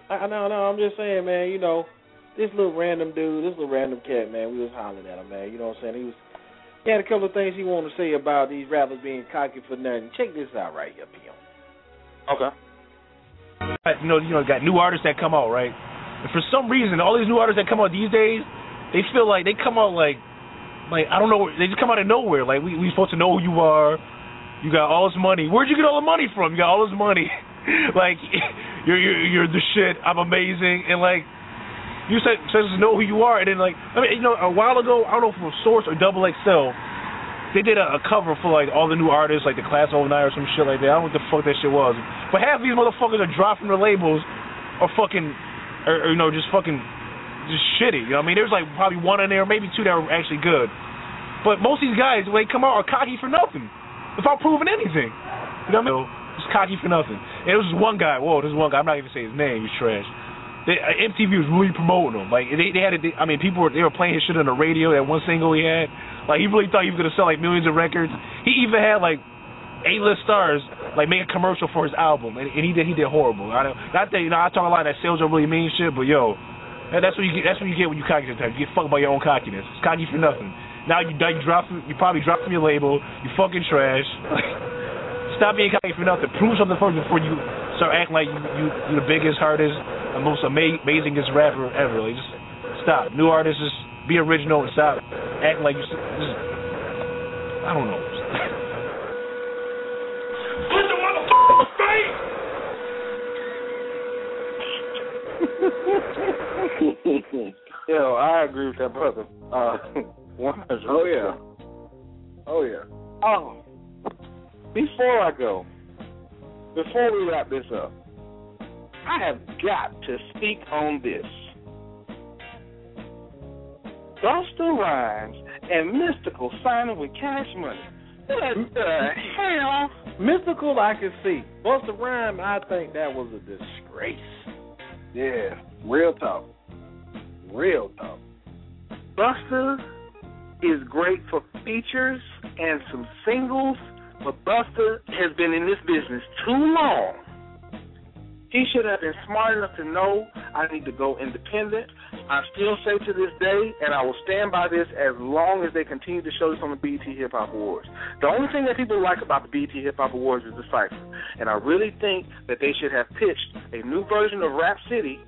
I, I no, no, I'm just saying, man. You know, this little random dude, this little random cat, man. We was hollering at him, man. You know what I'm saying? He was, he had a couple of things he wanted to say about these rappers being cocky for nothing. Check this out right here, P.M. Okay. You know, you know, got new artists that come out, right? And for some reason, all these new artists that come out these days, they feel like they come out like, like I don't know, they just come out of nowhere. Like we we supposed to know who you are. You got all this money. Where'd you get all the money from? You got all this money. like you're you're you're the shit. I'm amazing. And like you said, says to know who you are. And then like I mean, you know, a while ago, I don't know was Source or Double XL. They did a, a cover for like all the new artists, like the Class Overnight or some shit like that. I don't know what the fuck that shit was. But half these motherfuckers are dropping their labels or fucking, or, or you know, just fucking, just shitty. You know what I mean? There's like probably one in there, maybe two that were actually good. But most of these guys, when they come out, are cocky for nothing, without proving anything. You know what I mean? Just cocky for nothing. And it was just one guy. Whoa, this one guy. I'm not even saying his name. He's trash. They, uh, MTV was really promoting him. Like they, they had it. They, I mean, people were they were playing his shit on the radio. That one single he had. Like he really thought he was gonna sell like millions of records. He even had like A-list stars like make a commercial for his album, and, and he did he did horrible. I don't, not that you know I talk a lot that sales don't really mean shit, but yo, that's what you get. That's what you get when you cocky sometimes. You get fucked by your own cockiness. It's cocky for nothing. Now you you drop you probably drop from your label. You fucking trash. Stop being cocky for nothing. Prove something first before you start acting like you you you the biggest, hardest, and most ama- amazingest rapper ever. Like just stop. New artists just be original and stop acting like you. Just, I don't know. Put the motherfucker straight. Yo, I agree with that brother. Uh. Oh yeah. Oh yeah. Oh, before I go, before we wrap this up, I have got to speak on this. Busta Rhymes and Mystikal signing with Cash Money. What the hell? Mystikal, I can see. Busta Rhyme, I think that was a disgrace. Yeah, real talk. Real talk. Busta is great for features and some singles, but Busta has been in this business too long. He should have been smart enough to know I need to go independent. I still say to this day, and I will stand by this as long as they continue to show this on the BET Hip Hop Awards. The only thing that people like about the BET Hip Hop Awards is the cipher, and I really think that they should have pitched a new version of Rap City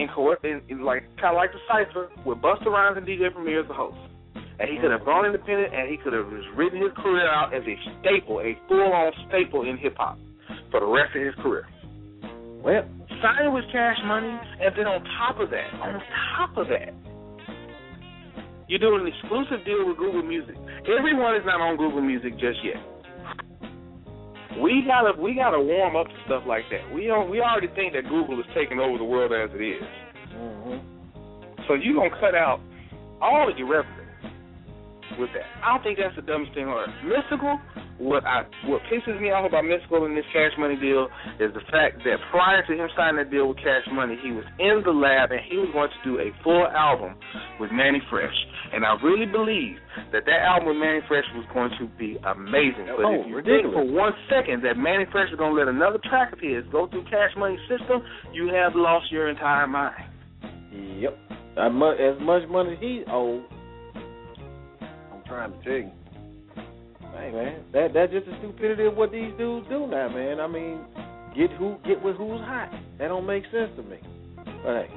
in, co- in, in like kind of like the cipher with Busta Rhymes and DJ Premier as the host. And he could have gone independent, and he could have just written his career out as a staple, a full-on staple in hip hop for the rest of his career. Well, sign with Cash Money, and then on top of that, on top of that, you're doing an exclusive deal with Google Music. Everyone is not on Google Music just yet. We gotta we gotta warm up to stuff like that. We don't we already think that Google is taking over the world as it is. Mm-hmm. So you gonna cut out all of your revenue with that. I don't think that's the dumbest thing on earth. Mystikal, what I what pisses me off about Mystikal in this Cash Money deal is the fact that prior to him signing that deal with Cash Money, he was in the lab and he was going to do a full album with Mannie Fresh. And I really believe that that album with Mannie Fresh was going to be amazing. But Oh, if you ridiculous. think for one second that Mannie Fresh is going to let another track of his go through Cash Money system, you have lost your entire mind. Yep. As much, as much money he owed. I'm trying to tell you. Hey man, that that's just the stupidity of what these dudes do now, man. I mean, get who get with who's hot. That don't make sense to me. But hey,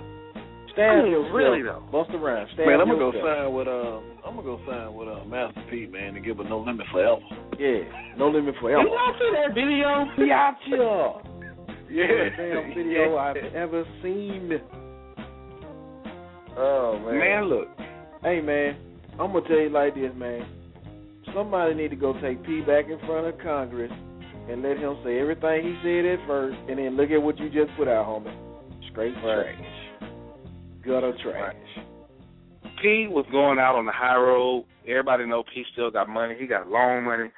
stand I mean, yourself. really, though. Bust around. Stand Man, I'm gonna go sign with uh, I'm gonna go sign with uh, Master P, man, and give a no limit forever. Yeah, no limit forever. Did y'all see that video? Gotcha. Yeah. Damn video I've ever seen. Oh man. Man, look. Hey man, I'm gonna tell you like this, man. Somebody need to go take P back in front of Congress and let him say everything he said at first, and then look at what you just put out, homie. Straight trash, gutter trash. P was going out on the high road. Everybody know P still got money. He got loan money.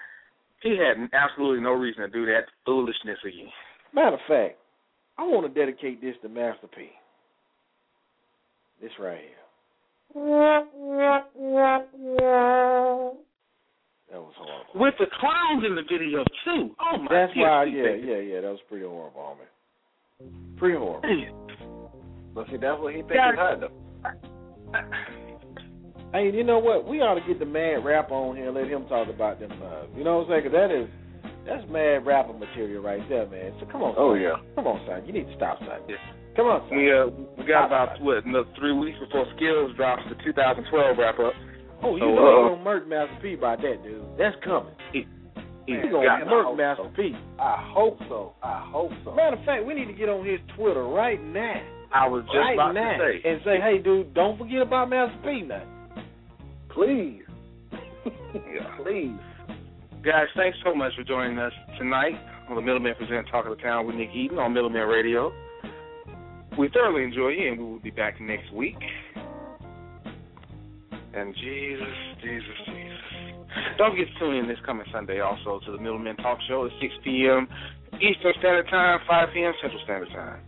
He had absolutely no reason to do that foolishness again. Matter of fact, I want to dedicate this to Master P. This right here. That was horrible. With the clowns in the video too. Oh my That's why, TSP, yeah, baby. yeah, yeah. That was pretty horrible, homie. Pretty horrible. But see, that's what he thinks Yeah. is hot. Hey, you know what? We ought to get the mad rapper on here and let him talk about them. Uh, you know what I'm saying? Cause that is that's mad rapper material right there, man. So come on. Oh, son. yeah. Come on, son. You need to stop, son. Come on, son. We uh we got about what another three weeks before Skillz drops the 2012 wrap up. Oh, you So, know uh, you gonna murk Master P by that, dude. That's coming. He, You he's gonna got murk Master P. I hope so. I hope so. Matter of fact, we need to get on his Twitter right now. I was just right about now. to say. And say, hey, dude, don't forget about Master P now. Please. Yeah. Please. Guys, thanks so much for joining us tonight on the Middleman Present Talk of the Town with Nick Eaton on Middleman Radio. We thoroughly enjoy you, and we will be back next week. And Jesus, Jesus, Jesus. Don't forget to tune in this coming Sunday also to the Middleman Talk Show at 6 p.m. Eastern Standard Time, 5 p.m. Central Standard Time.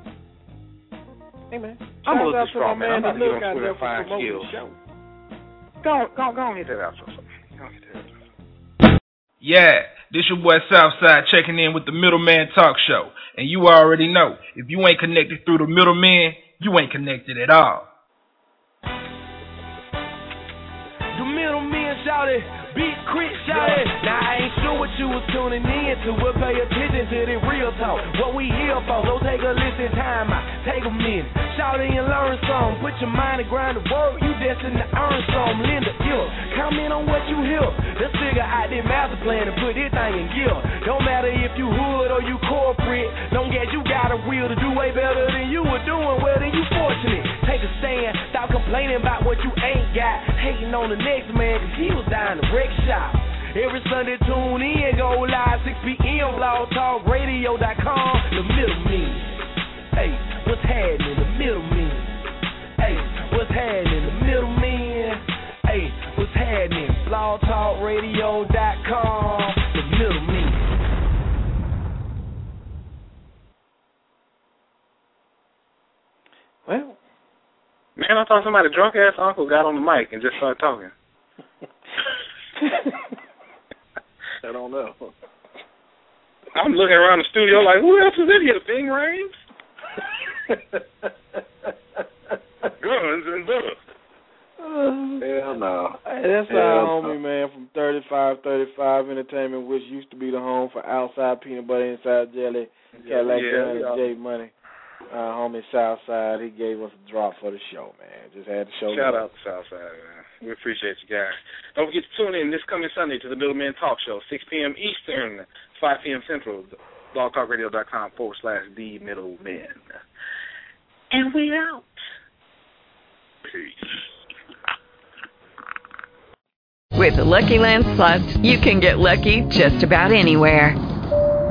Hey, man. I'm a little out to strong, my man. I'm about to that get on Twitter and find Skillz. Go, go, go and hit that outro. Go and hit that outro. Yeah, this your boy Southside checking in with the Middleman Talk Show. And you already know, if you ain't connected through the middleman, you ain't connected at all. The middleman it. Big crit, shout it. Now I ain't sure what you was tuning in to, but pay attention to the real talk. What we here for, so take a listen, time out, take a minute. Shout it and learn some. Put your mind to grind the work, you destined to earn some. Linda, ill. Comment on what you hear. Let's figure out this master plan and put this thing in gear. Don't matter if you hood or you corporate. Don't get you got a will to do way better complaining about what you ain't got. Hating on the next man, cause he was dying to wreck shop. Every Sunday, tune in, go live 6 p.m. blogtalkradio.com. The Middleman. Hey, what's happening? The Middleman. Hey, what's happening? The Middleman. Hey, what's happening? blogtalkradio.com. man, I thought somebody drunk ass uncle got on the mic and just started talking. I don't know. I'm looking around the studio like, who else is in here? Bing Rames? Guns and bullets. Hell no. Hey, that's Hell our no. homie, man, from 3535 Entertainment, which used to be the home for Outside Peanut Butter, Inside Jelly, Cadillac yeah, Gun, and yeah. J Money. Uh, homie Southside, he gave us a drop for the show, man. Just had to show Shout out to Southside, man. We appreciate you guys. Don't forget to tune in this coming Sunday to the Middleman Talk Show, 6 p.m. Eastern, 5 p.m. Central, blogtalkradio.com forward slash the Middleman. And we out. Peace. With the Lucky Land Slots, you can get lucky just about anywhere.